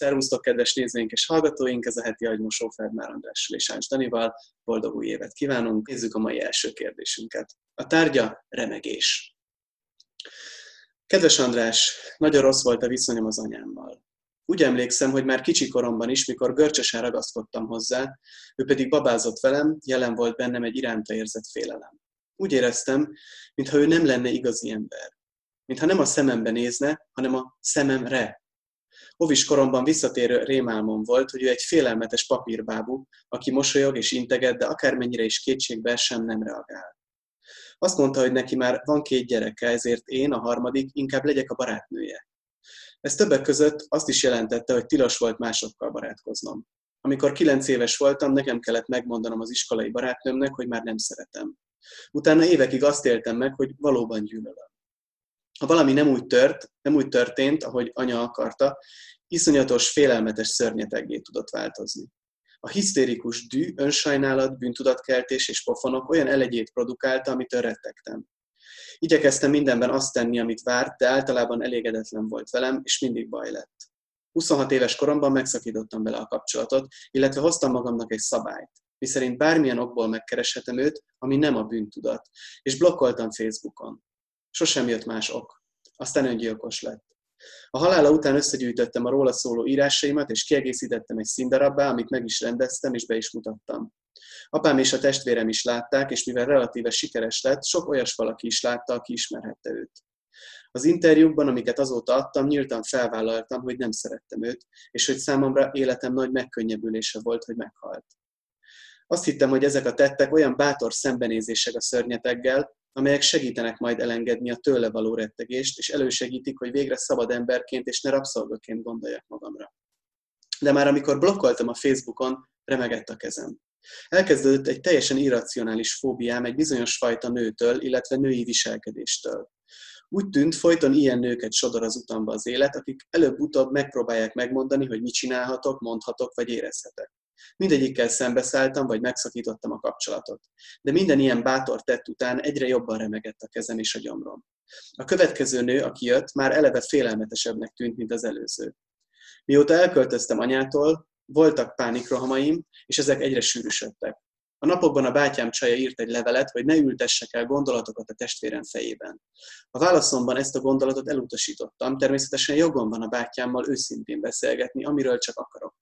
Szervusztok, kedves nézőink és hallgatóink! Ez a heti agymosó Ferdmár Andrással és Ács Danival. Boldog új évet kívánunk! Nézzük a mai első kérdésünket. A tárgya remegés. Kedves András, nagyon rossz volt a viszonyom az anyámmal. Úgy emlékszem, hogy már kicsi koromban is, mikor görcsösen ragaszkodtam hozzá, ő pedig babázott velem, jelen volt bennem egy iránta érzett félelem. Úgy éreztem, mintha ő nem lenne igazi ember. Mintha nem a szemembe nézne, hanem a szememre. Ovis koromban visszatérő rémálmom volt, hogy ő egy félelmetes papírbábú, aki mosolyog és integet, de akármennyire is kétségbe sem nem reagál. Azt mondta, hogy neki már van két gyereke, ezért én, a harmadik, inkább legyek a barátnője. Ez többek között azt is jelentette, hogy tilos volt másokkal barátkoznom. Amikor kilenc éves voltam, nekem kellett megmondanom az iskolai barátnőmnek, hogy már nem szeretem. Utána évekig azt éltem meg, hogy valóban gyűlölöm. Ha valami nem úgy tört, nem úgy történt, ahogy anya akarta, iszonyatos, félelmetes szörnyeteggé tudott változni. A hisztérikus dű, önsajnálat, bűntudatkeltés és pofonok olyan elegyét produkálta, amitől rettegtem. Igyekeztem mindenben azt tenni, amit várt, de általában elégedetlen volt velem, és mindig baj lett. 26 éves koromban megszakítottam vele a kapcsolatot, illetve hoztam magamnak egy szabályt, miszerint bármilyen okból megkereshetem őt, ami nem a bűntudat, és blokkoltam Facebookon. Sosem jött más ok. Aztán öngyilkos lett. A halála után összegyűjtöttem a róla szóló írásaimat, és kiegészítettem egy színdarabbá, amit meg is rendeztem, és be is mutattam. Apám és a testvérem is látták, és mivel relatíve sikeres lett, sok olyas valaki is látta, aki ismerhette őt. Az interjúkban, amiket azóta adtam, nyíltan felvállaltam, hogy nem szerettem őt, és hogy számomra életem nagy megkönnyebbülése volt, hogy meghalt. Azt hittem, hogy ezek a tettek olyan bátor szembenézések a szörnyeteggel, amelyek segítenek majd elengedni a tőle való rettegést, és elősegítik, hogy végre szabad emberként és ne rabszolgaként gondoljak magamra. De már amikor blokkoltam a Facebookon, remegett a kezem. Elkezdődött egy teljesen irracionális fóbiám egy bizonyos fajta nőtől, illetve női viselkedéstől. Úgy tűnt, folyton ilyen nőket sodor az utamba az élet, akik előbb-utóbb megpróbálják megmondani, hogy mit csinálhatok, mondhatok vagy érezhetek. Mindegyikkel szembeszálltam, vagy megszakítottam a kapcsolatot. De minden ilyen bátor tett után egyre jobban remegett a kezem és a gyomrom. A következő nő, aki jött, már eleve félelmetesebbnek tűnt, mint az előző. Mióta elköltöztem anyától, voltak pánikrohamaim, és ezek egyre sűrűsödtek. A napokban a bátyám csaja írt egy levelet, hogy ne ültessek el gondolatokat a testvérem fejében. A válaszomban ezt a gondolatot elutasítottam, természetesen jogom van a bátyámmal őszintén beszélgetni, amiről csak akarok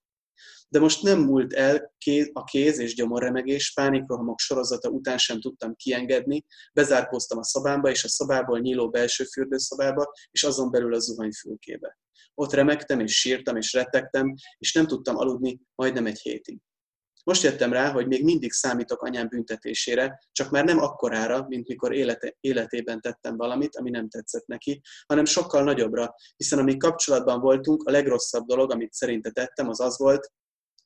de most nem múlt el a kéz és gyomorremegés, pánikrohamok sorozata után sem tudtam kiengedni, bezárkóztam a szobámba, és a szobából nyíló belső fürdőszobába, és azon belül a zuhanyfülkébe. Ott remegtem, és sírtam, és rettegtem, és nem tudtam aludni majdnem egy hétig. Most jöttem rá, hogy még mindig számítok anyám büntetésére, csak már nem akkorára, mint mikor élete, életében tettem valamit, ami nem tetszett neki, hanem sokkal nagyobbra, hiszen amíg kapcsolatban voltunk, a legrosszabb dolog, amit szerinte tettem, az az volt,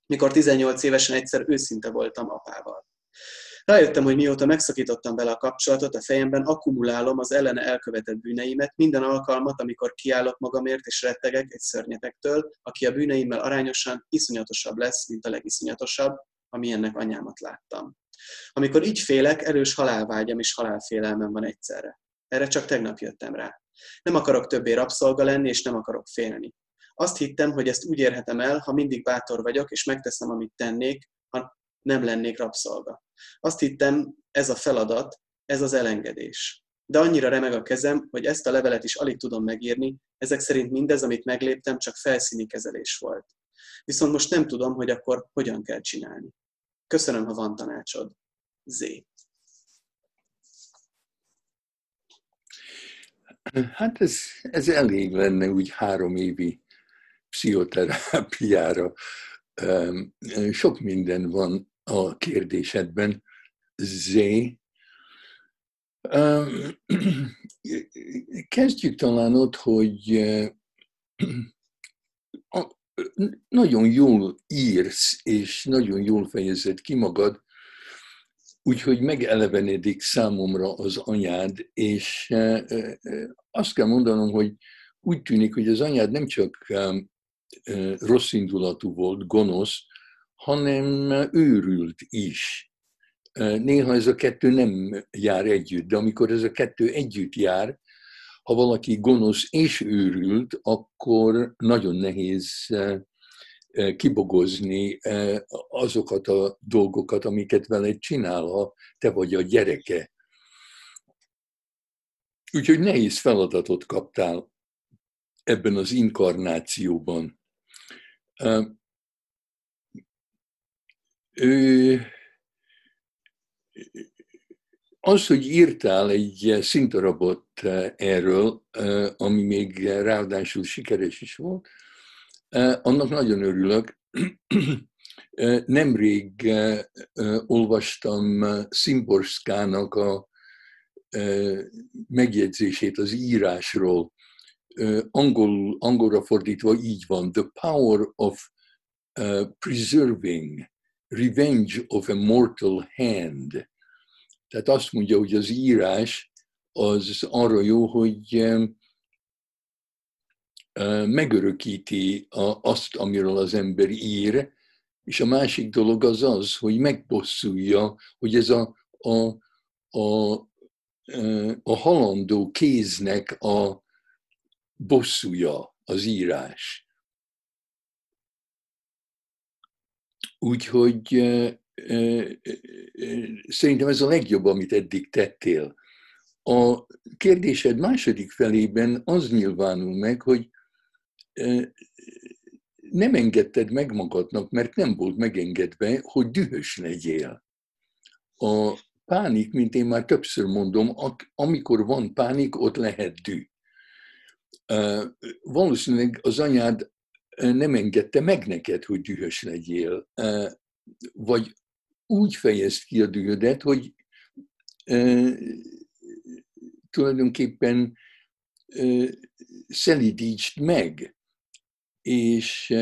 mikor 18 évesen egyszer őszinte voltam apával. Rájöttem, hogy mióta megszakítottam vele a kapcsolatot, a fejemben akkumulálom az ellene elkövetett bűneimet, minden alkalmat, amikor kiállok magamért és rettegek egy szörnyetektől, aki a bűneimmel arányosan iszonyatosabb lesz, mint a legiszonyatosabb, ami ennek anyámat láttam. Amikor így félek, erős halálvágyam és halálfélelmem van egyszerre. Erre csak tegnap jöttem rá. Nem akarok többé rabszolga lenni, és nem akarok félni. Azt hittem, hogy ezt úgy érhetem el, ha mindig bátor vagyok, és megteszem, amit tennék, ha nem lennék rabszolga. Azt hittem, ez a feladat, ez az elengedés. De annyira remeg a kezem, hogy ezt a levelet is alig tudom megírni, ezek szerint mindez, amit megléptem, csak felszíni kezelés volt. Viszont most nem tudom, hogy akkor hogyan kell csinálni. Köszönöm, ha van tanácsod. Z. Hát ez, ez elég lenne úgy három évi pszichoterápiára. Sok minden van a kérdésedben. Z. Kezdjük talán ott, hogy nagyon jól írsz, és nagyon jól fejezed ki magad, úgyhogy megelevenedik számomra az anyád, és azt kell mondanom, hogy úgy tűnik, hogy az anyád nem csak rossz indulatú volt, gonosz, hanem őrült is. Néha ez a kettő nem jár együtt, de amikor ez a kettő együtt jár, ha valaki gonosz és őrült, akkor nagyon nehéz kibogozni azokat a dolgokat, amiket vele csinál, ha te vagy a gyereke. Úgyhogy nehéz feladatot kaptál ebben az inkarnációban. Ő, az, hogy írtál egy szintarabot erről, ami még ráadásul sikeres is volt, annak nagyon örülök. Nemrég olvastam Szimborskának a megjegyzését az írásról. Angol, angolra fordítva így van. The power of preserving revenge of a mortal hand. Tehát azt mondja, hogy az írás az arra jó, hogy megörökíti azt, amiről az ember ír, és a másik dolog az az, hogy megbosszulja, hogy ez a, a, a, a halandó kéznek a bosszúja az írás. Úgyhogy szerintem ez a legjobb, amit eddig tettél. A kérdésed második felében az nyilvánul meg, hogy nem engedted meg magadnak, mert nem volt megengedve, hogy dühös legyél. A pánik, mint én már többször mondom, amikor van pánik, ott lehet dű. Valószínűleg az anyád nem engedte meg neked, hogy dühös legyél. Vagy úgy fejezd ki a dühödet, hogy tulajdonképpen szelidítsd meg. És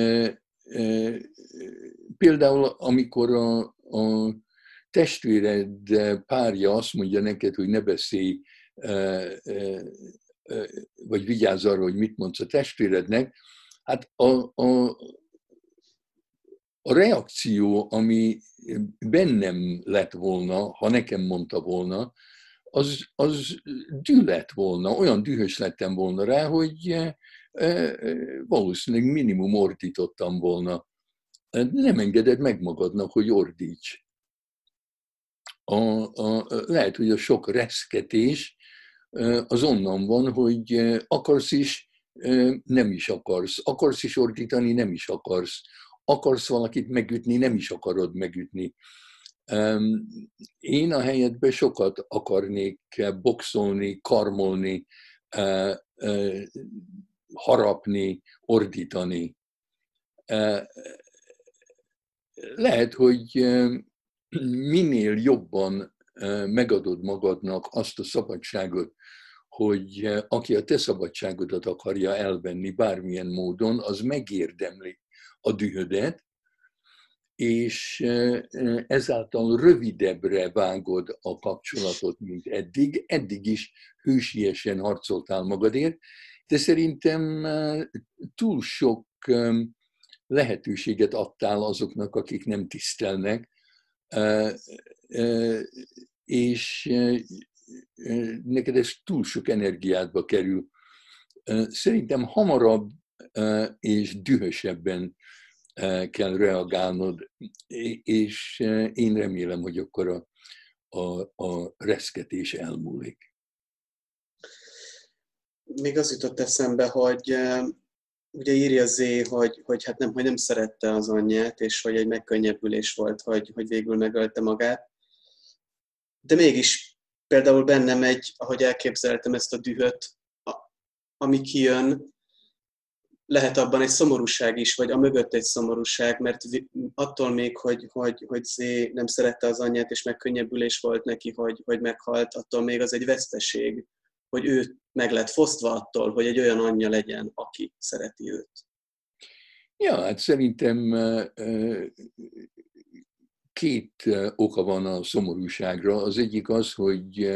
például, amikor a, a testvéred párja azt mondja neked, hogy ne beszélj, vagy vigyázz arra, hogy mit mondsz a testvérednek, hát a, a, a reakció, ami bennem lett volna, ha nekem mondta volna, az, az dű lett volna, olyan dühös lettem volna rá, hogy valószínűleg minimum ordítottam volna. Nem engeded meg magadnak, hogy ordíts. A, a, lehet, hogy a sok reszketés az onnan van, hogy akarsz is, nem is akarsz. Akarsz is ordítani, nem is akarsz. Akarsz valakit megütni, nem is akarod megütni. Én a helyetben sokat akarnék boxolni, karmolni, harapni, ordítani. Lehet, hogy minél jobban megadod magadnak azt a szabadságot, hogy aki a te szabadságodat akarja elvenni bármilyen módon, az megérdemli a dühödet, és ezáltal rövidebbre vágod a kapcsolatot, mint eddig. Eddig is hősiesen harcoltál magadért, de szerintem túl sok lehetőséget adtál azoknak, akik nem tisztelnek, és ez túl sok energiádba kerül. Szerintem hamarabb és dühösebben kell reagálnod, és én remélem, hogy akkor a, a, a reszketés elmúlik. Még az jutott eszembe, hogy ugye írja Zé, hogy, hogy hát nem, hogy nem szerette az anyját, és hogy egy megkönnyebbülés volt, hogy, hogy végül megölte magát. De mégis például bennem egy, ahogy elképzeltem ezt a dühöt, ami kijön, lehet abban egy szomorúság is, vagy a mögött egy szomorúság, mert attól még, hogy, hogy, hogy Zé nem szerette az anyját, és megkönnyebbülés volt neki, hogy, hogy meghalt, attól még az egy veszteség, hogy ő meg lett fosztva attól, hogy egy olyan anyja legyen, aki szereti őt. Ja, hát szerintem két oka van a szomorúságra. Az egyik az, hogy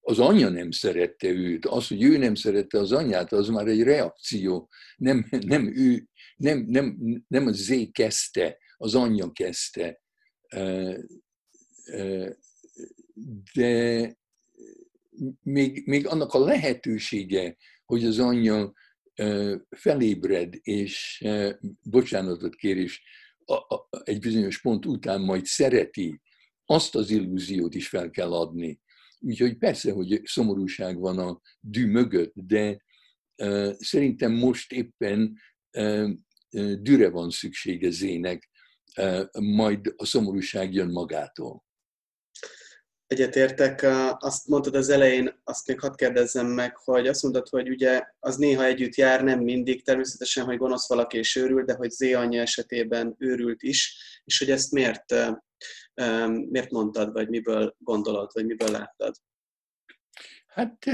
az anya nem szerette őt, az, hogy ő nem szerette az anyját, az már egy reakció. Nem, nem ő, nem, nem, nem az zé kezdte, az anyja kezdte. De még, még annak a lehetősége, hogy az anyja felébred, és bocsánatot kér, és egy bizonyos pont után majd szereti, azt az illúziót is fel kell adni. Úgyhogy persze, hogy szomorúság van a dű mögött, de szerintem most éppen düre van szüksége zének, majd a szomorúság jön magától. Egyetértek, azt mondtad az elején, azt még hadd kérdezzem meg, hogy azt mondtad, hogy ugye az néha együtt jár, nem mindig, természetesen, hogy gonosz valaki és őrült, de hogy Zé anyja esetében őrült is, és hogy ezt miért, miért mondtad, vagy miből gondolod, vagy miből láttad? Hát,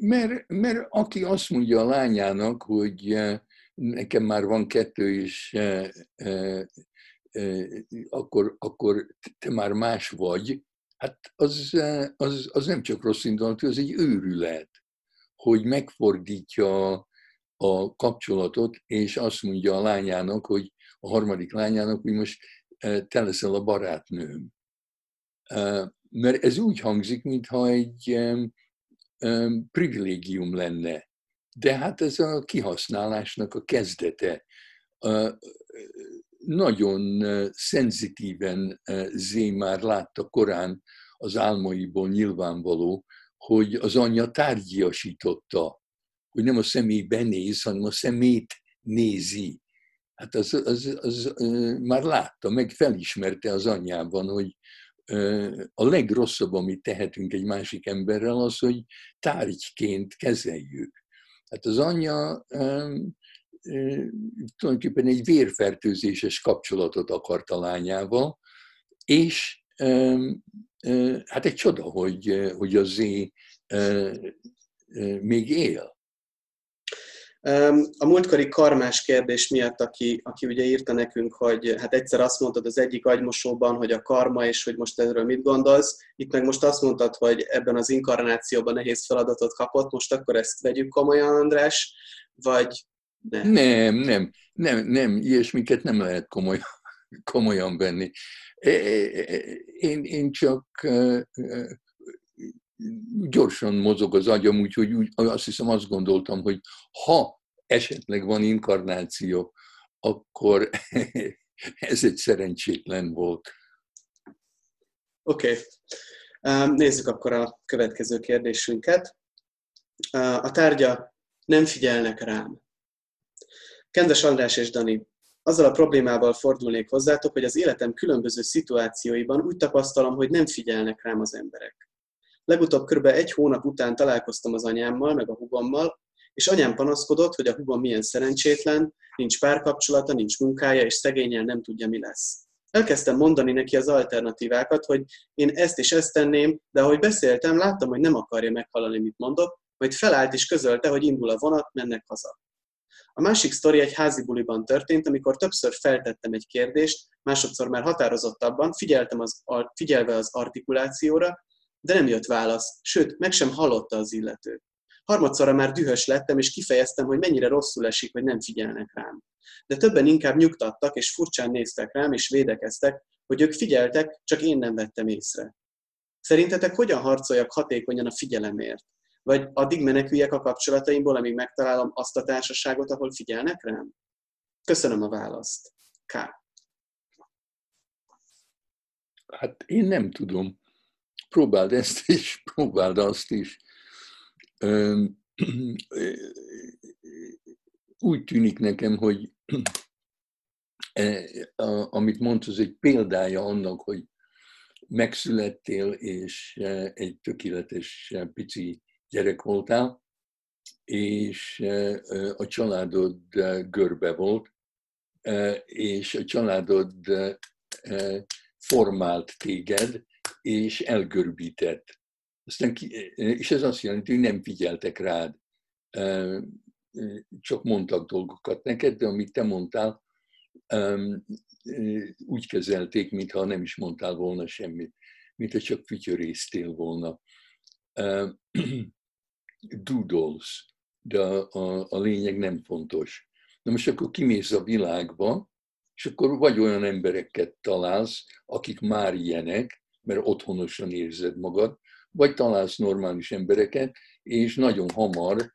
mert, mert aki azt mondja a lányának, hogy nekem már van kettő, és akkor, akkor te már más vagy, hát az, az, az nem csak rossz indulatú, az egy őrület, hogy megfordítja a kapcsolatot, és azt mondja a lányának, hogy a harmadik lányának, hogy most te leszel a barátnőm. Mert ez úgy hangzik, mintha egy privilégium lenne. De hát ez a kihasználásnak a kezdete nagyon szenzitíven Zé már látta korán az álmaiból nyilvánvaló, hogy az anyja tárgyiasította, hogy nem a személybe néz, hanem a szemét nézi. Hát az, az, az, az már látta, meg felismerte az anyjában, hogy a legrosszabb, amit tehetünk egy másik emberrel, az, hogy tárgyként kezeljük. Hát az anyja tulajdonképpen egy vérfertőzéses kapcsolatot akart a lányával, és hát egy csoda, hogy, hogy az Zé még él. A múltkori karmás kérdés miatt, aki, aki ugye írta nekünk, hogy hát egyszer azt mondtad az egyik agymosóban, hogy a karma, és hogy most erről mit gondolsz, itt meg most azt mondtad, hogy ebben az inkarnációban nehéz feladatot kapott, most akkor ezt vegyük komolyan, András, vagy nem? Nem, nem, nem, nem, ilyesmiket nem lehet komolyan, komolyan venni. E, e, e, én, én csak gyorsan mozog az agyam, úgyhogy úgy, azt hiszem azt gondoltam, hogy ha esetleg van inkarnáció, akkor ez egy szerencsétlen volt. Oké. Okay. Nézzük akkor a következő kérdésünket. A tárgya nem figyelnek rám. Kedves András és Dani, azzal a problémával fordulnék hozzátok, hogy az életem különböző szituációiban úgy tapasztalom, hogy nem figyelnek rám az emberek. Legutóbb kb. egy hónap után találkoztam az anyámmal, meg a hugommal, és anyám panaszkodott, hogy a hugom milyen szerencsétlen, nincs párkapcsolata, nincs munkája, és szegényen nem tudja, mi lesz. Elkezdtem mondani neki az alternatívákat, hogy én ezt és ezt tenném, de ahogy beszéltem, láttam, hogy nem akarja meghallani, mit mondok, majd felállt és közölte, hogy indul a vonat, mennek haza. A másik sztori egy házi buliban történt, amikor többször feltettem egy kérdést, másodszor már határozottabban, figyeltem az, figyelve az artikulációra, de nem jött válasz, sőt, meg sem hallotta az illető. Harmadszorra már dühös lettem, és kifejeztem, hogy mennyire rosszul esik, hogy nem figyelnek rám. De többen inkább nyugtattak, és furcsán néztek rám, és védekeztek, hogy ők figyeltek, csak én nem vettem észre. Szerintetek hogyan harcoljak hatékonyan a figyelemért? Vagy addig meneküljek a kapcsolataimból, amíg megtalálom azt a társaságot, ahol figyelnek rám? Köszönöm a választ. K. Hát én nem tudom próbáld ezt is, próbáld azt is. Úgy tűnik nekem, hogy e, amit mondsz, az egy példája annak, hogy megszülettél, és e, egy tökéletes pici gyerek voltál, és a családod görbe volt, és a családod formált téged, és elgörbített. Aztán ki, és ez azt jelenti, hogy nem figyeltek rád, csak mondtak dolgokat neked, de amit te mondtál, úgy kezelték, mintha nem is mondtál volna semmit, mintha csak fütyörésztél volna. Doodles, de a, a, lényeg nem fontos. Na most akkor kimész a világba, és akkor vagy olyan embereket találsz, akik már ilyenek, mert otthonosan érzed magad, vagy találsz normális embereket, és nagyon hamar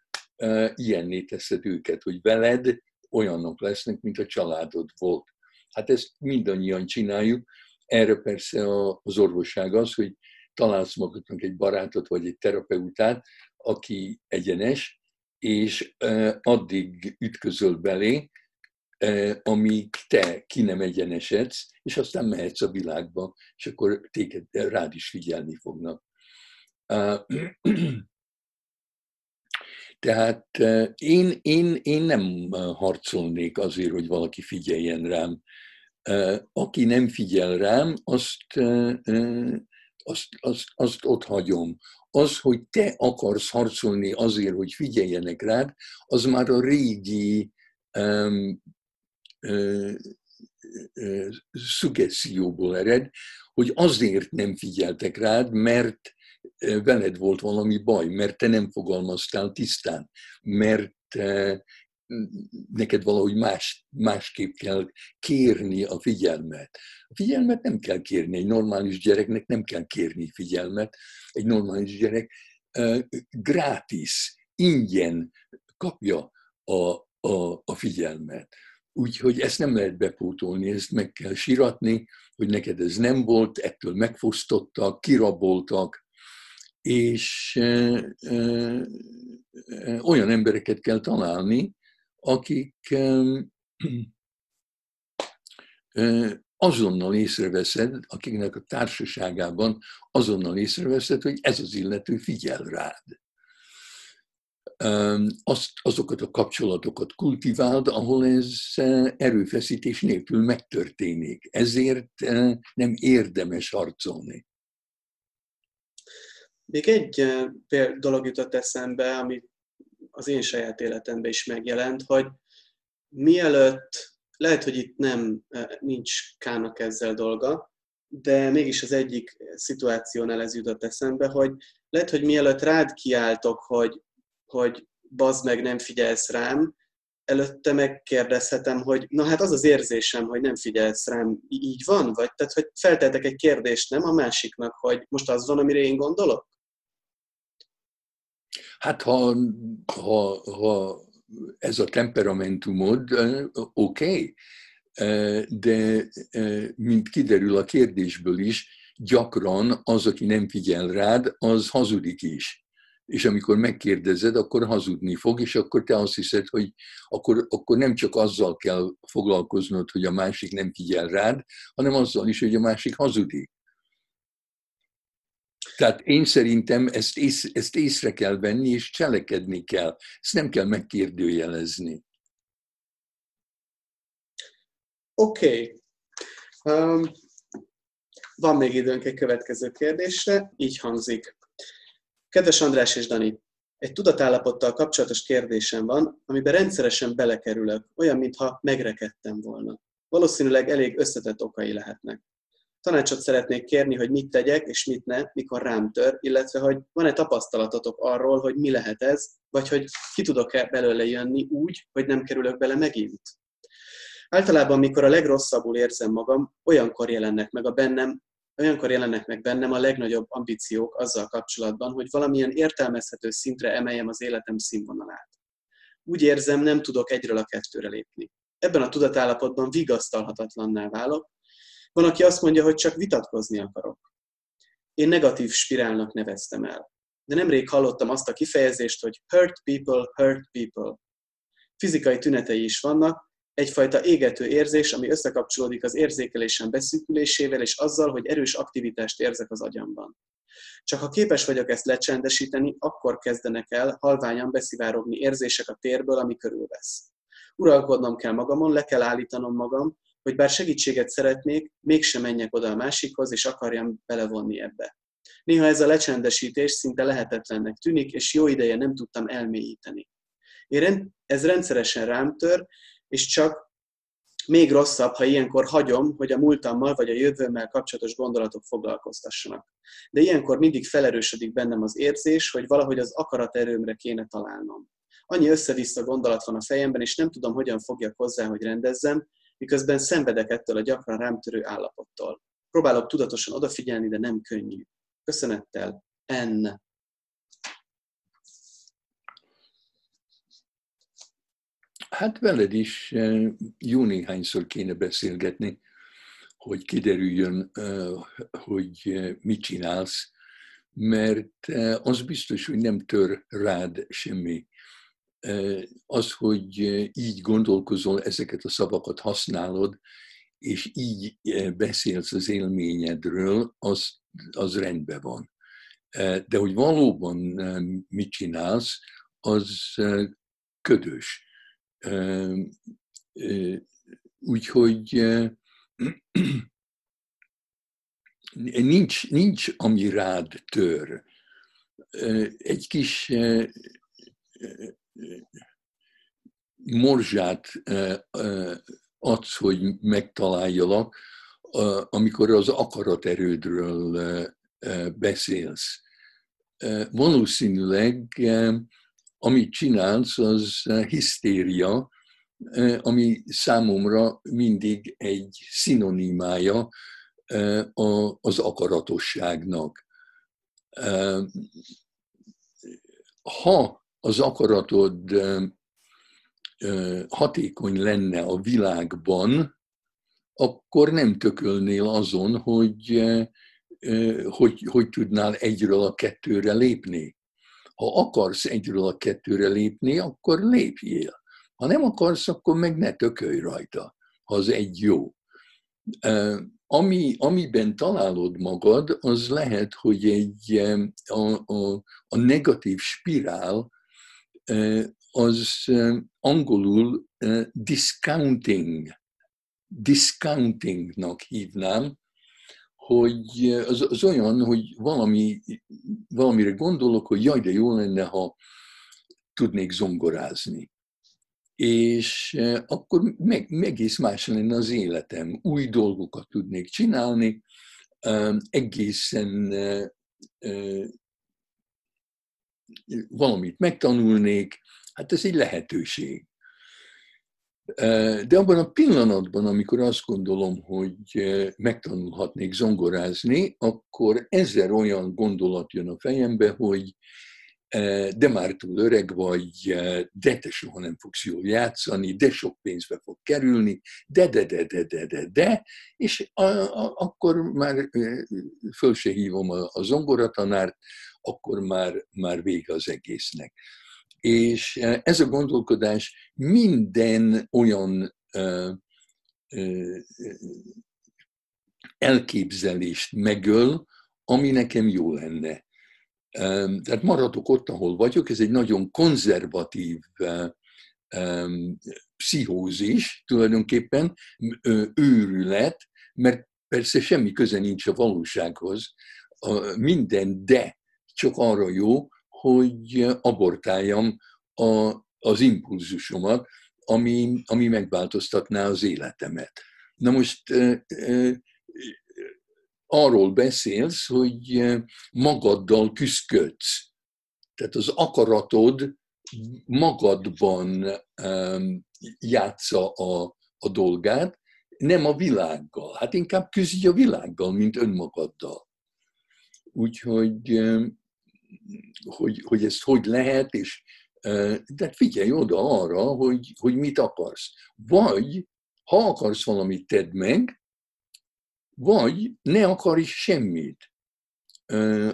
ilyenné teszed őket, hogy veled olyanok lesznek, mint a családod volt. Hát ezt mindannyian csináljuk. Erre persze az orvosság az, hogy találsz magadnak egy barátot vagy egy terapeutát, aki egyenes, és addig ütközöl belé, amíg te ki nem egyenesedsz, és aztán mehetsz a világba, és akkor téged rád is figyelni fognak. Tehát én, én, én nem harcolnék azért, hogy valaki figyeljen rám. Aki nem figyel rám, azt, azt, azt, azt ott hagyom. Az, hogy te akarsz harcolni azért, hogy figyeljenek rád, az már a régi um, uh, ered, hogy azért nem figyeltek rád, mert veled volt valami baj, mert te nem fogalmaztál tisztán, mert neked valahogy más, másképp kell kérni a figyelmet. A figyelmet nem kell kérni, egy normális gyereknek nem kell kérni figyelmet. Egy normális gyerek uh, gratis, ingyen kapja a, a, a figyelmet. Úgyhogy ezt nem lehet bepótolni, ezt meg kell siratni, hogy neked ez nem volt, ettől megfosztottak, kiraboltak, és olyan embereket kell találni, akik azonnal észreveszed, akiknek a társaságában azonnal észreveszed, hogy ez az illető figyel rád. Azt, azokat a kapcsolatokat kultiváld, ahol ez erőfeszítés nélkül megtörténik. Ezért nem érdemes harcolni. Még egy dolog jutott eszembe, ami az én saját életemben is megjelent, hogy mielőtt, lehet, hogy itt nem, nincs Kának ezzel dolga, de mégis az egyik szituációnál ez jutott eszembe, hogy lehet, hogy mielőtt rád kiáltok, hogy, hogy bazd meg, nem figyelsz rám, előtte megkérdezhetem, hogy na hát az az érzésem, hogy nem figyelsz rám, így van? Vagy tehát, hogy felteltek egy kérdést, nem a másiknak, hogy most az van, amire én gondolok? Hát ha, ha, ha ez a temperamentumod, oké, okay. de mint kiderül a kérdésből is, gyakran az, aki nem figyel rád, az hazudik is. És amikor megkérdezed, akkor hazudni fog, és akkor te azt hiszed, hogy akkor, akkor nem csak azzal kell foglalkoznod, hogy a másik nem figyel rád, hanem azzal is, hogy a másik hazudik. Tehát én szerintem ezt, ész, ezt észre kell venni, és cselekedni kell. Ezt nem kell megkérdőjelezni. Oké. Okay. Um, van még időnk egy következő kérdésre, így hangzik. Kedves András és Dani, egy tudatállapottal kapcsolatos kérdésem van, amiben rendszeresen belekerülök, olyan, mintha megrekedtem volna. Valószínűleg elég összetett okai lehetnek. Tanácsot szeretnék kérni, hogy mit tegyek és mit ne, mikor rám tör, illetve hogy van-e tapasztalatotok arról, hogy mi lehet ez, vagy hogy ki tudok-e belőle jönni úgy, hogy nem kerülök bele megint. Általában, mikor a legrosszabbul érzem magam, olyankor jelennek meg a bennem, olyankor jelennek meg bennem a legnagyobb ambíciók azzal kapcsolatban, hogy valamilyen értelmezhető szintre emeljem az életem színvonalát. Úgy érzem, nem tudok egyről a kettőre lépni. Ebben a tudatállapotban vigasztalhatatlanná válok, van, aki azt mondja, hogy csak vitatkozni akarok. Én negatív spirálnak neveztem el. De nemrég hallottam azt a kifejezést, hogy hurt people, hurt people. Fizikai tünetei is vannak, egyfajta égető érzés, ami összekapcsolódik az érzékelésem beszűkülésével és azzal, hogy erős aktivitást érzek az agyamban. Csak ha képes vagyok ezt lecsendesíteni, akkor kezdenek el halványan beszivárogni érzések a térből, ami körülvesz. Uralkodnom kell magamon, le kell állítanom magam, hogy bár segítséget szeretnék, mégsem menjek oda a másikhoz, és akarjam belevonni ebbe. Néha ez a lecsendesítés szinte lehetetlennek tűnik, és jó ideje nem tudtam elmélyíteni. Én ez rendszeresen rám tör, és csak még rosszabb, ha ilyenkor hagyom, hogy a múltammal vagy a jövőmmel kapcsolatos gondolatok foglalkoztassanak. De ilyenkor mindig felerősödik bennem az érzés, hogy valahogy az akaraterőmre kéne találnom. Annyi össze-vissza gondolat van a fejemben, és nem tudom, hogyan fogjak hozzá, hogy rendezzem, miközben szenvedek ettől a gyakran rám törő állapottól. Próbálok tudatosan odafigyelni, de nem könnyű. Köszönettel, N. Hát veled is jó néhányszor kéne beszélgetni, hogy kiderüljön, hogy mit csinálsz, mert az biztos, hogy nem tör rád semmi. Az, hogy így gondolkozol, ezeket a szavakat használod, és így beszélsz az élményedről, az, az rendben van. De hogy valóban mit csinálsz, az ködös. Úgyhogy nincs, nincs, ami rád tör. Egy kis morzsát adsz, hogy megtaláljalak, amikor az akaraterődről beszélsz. Valószínűleg amit csinálsz, az hisztéria, ami számomra mindig egy szinonimája az akaratosságnak. Ha az akaratod hatékony lenne a világban, akkor nem tökölnél azon, hogy hogy, hogy tudnál egyről a kettőre lépni. Ha akarsz egyről a kettőre lépni, akkor lépjél. Ha nem akarsz, akkor meg ne tökölj rajta, ha az egy jó. Ami, amiben találod magad, az lehet, hogy egy a, a, a negatív spirál az angolul discounting, discountingnak hívnám, hogy az, az olyan, hogy valami, valamire gondolok, hogy jaj, de jó lenne, ha tudnék zongorázni. És akkor meg, egész más lenne az életem. Új dolgokat tudnék csinálni, egészen valamit megtanulnék, hát ez egy lehetőség. De abban a pillanatban, amikor azt gondolom, hogy megtanulhatnék zongorázni, akkor ezer olyan gondolat jön a fejembe, hogy de már túl öreg vagy, de te soha nem fogsz jól játszani, de sok pénzbe fog kerülni, de, de, de, de, de, de, de, és a, a, akkor már föl se hívom a, a zongoratanárt, akkor már, már vége az egésznek. És eh, ez a gondolkodás minden olyan eh, eh, elképzelést megöl, ami nekem jó lenne. Tehát maradok ott, ahol vagyok, ez egy nagyon konzervatív pszichózis tulajdonképpen, őrület, mert persze semmi köze nincs a valósághoz, minden de csak arra jó, hogy abortáljam a, az impulzusomat, ami, ami megváltoztatná az életemet. Na most arról beszélsz, hogy magaddal küzdködsz. Tehát az akaratod magadban játsza a, a dolgát, nem a világgal. Hát inkább küzdj a világgal, mint önmagaddal. Úgyhogy hogy, hogy ezt hogy lehet, és de figyelj oda arra, hogy, hogy mit akarsz. Vagy, ha akarsz valamit, tedd meg, vagy ne akarj semmit.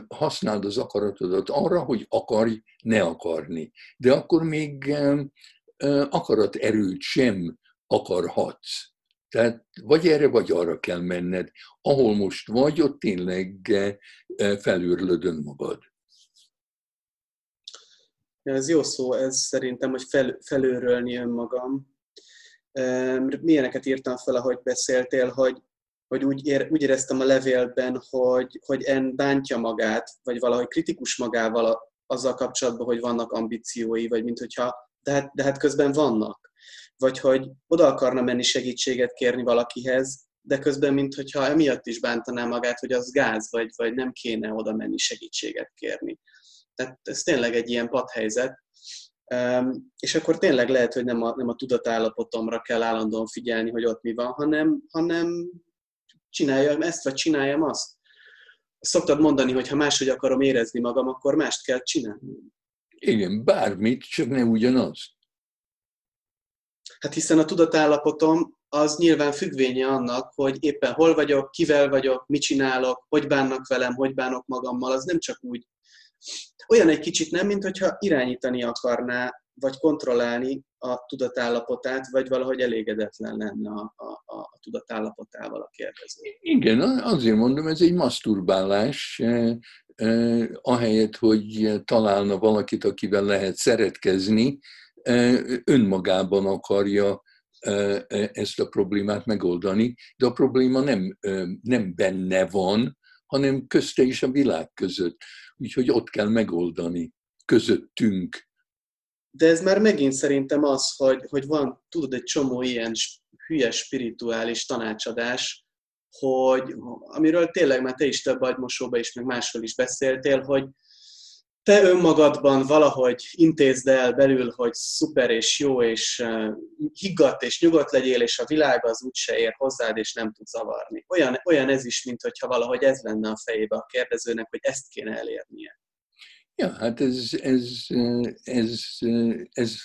Használd az akaratodat arra, hogy akarj, ne akarni. De akkor még akarat erőt sem akarhatsz. Tehát vagy erre, vagy arra kell menned. Ahol most vagy, ott tényleg felőrlöd önmagad. Ez jó szó, ez szerintem, hogy fel, felőrölni önmagam. Milyeneket írtam fel, ahogy beszéltél, hogy, hogy úgy, ér, úgy éreztem a levélben, hogy, hogy en bántja magát, vagy valahogy kritikus magával azzal kapcsolatban, hogy vannak ambíciói, vagy mint hogyha, de hát, de hát közben vannak. Vagy hogy oda akarna menni segítséget kérni valakihez, de közben, mint hogyha emiatt is bántaná magát, hogy az gáz, vagy, vagy nem kéne oda menni segítséget kérni. Tehát ez tényleg egy ilyen padhelyzet. És akkor tényleg lehet, hogy nem a, nem a tudatállapotomra kell állandóan figyelni, hogy ott mi van, hanem, hanem csináljam ezt, vagy csináljam azt. Szoktad mondani, hogy ha máshogy akarom érezni magam, akkor mást kell csinálni. Igen, bármit, csak ne ugyanaz. Hát hiszen a tudatállapotom az nyilván függvénye annak, hogy éppen hol vagyok, kivel vagyok, mit csinálok, hogy bánnak velem, hogy bánok magammal, az nem csak úgy. Olyan egy kicsit nem, mint hogyha irányítani akarná, vagy kontrollálni a tudatállapotát, vagy valahogy elégedetlen lenne a, a, a tudatállapotával a kérdező. Igen, azért mondom, ez egy maszturbálás, eh, eh, ahelyett, hogy találna valakit, akivel lehet szeretkezni, eh, önmagában akarja ezt a problémát megoldani, de a probléma nem, nem benne van, hanem közte is a világ között. Úgyhogy ott kell megoldani közöttünk. De ez már megint szerintem az, hogy, hogy van, tudod, egy csomó ilyen hülye spirituális tanácsadás, hogy amiről tényleg már te is több agymosóba is, meg másról is beszéltél, hogy te önmagadban valahogy intézd el belül, hogy szuper és jó, és higgadt és nyugodt legyél, és a világ az úgyse ér hozzád, és nem tud zavarni. Olyan, olyan ez is, mint hogyha valahogy ez lenne a fejébe a kérdezőnek, hogy ezt kéne elérnie. Ja, hát ez, ez, ez, ez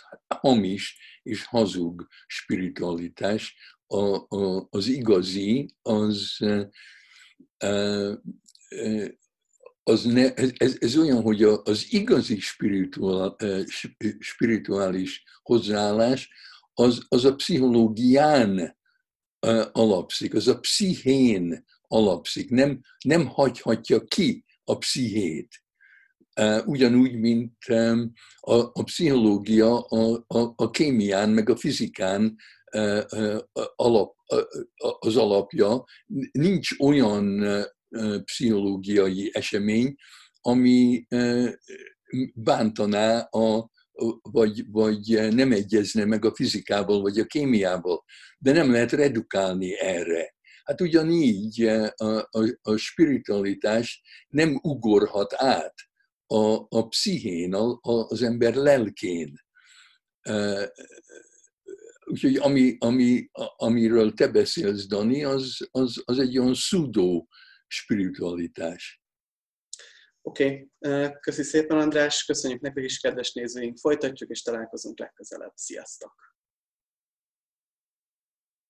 hamis és hazug spiritualitás. A, a, az igazi, az az ne, ez, ez olyan, hogy az igazi spirituál, spirituális hozzáállás az, az a pszichológián alapszik, az a pszichén alapszik, nem, nem hagyhatja ki a pszichét. Ugyanúgy, mint a, a pszichológia a, a, a kémián, meg a fizikán alap, az alapja. Nincs olyan pszichológiai esemény, ami bántaná a, vagy, vagy nem egyezne meg a fizikával, vagy a kémiával. De nem lehet redukálni erre. Hát ugyanígy a, a, a spiritualitás nem ugorhat át a, a pszichén, a, az ember lelkén. Úgyhogy ami, ami, amiről te beszélsz, Dani, az, az, az egy olyan szudó spiritualitás. Oké, okay. köszi szépen András, köszönjük nektek is, kedves nézőink, folytatjuk és találkozunk legközelebb. Sziasztok!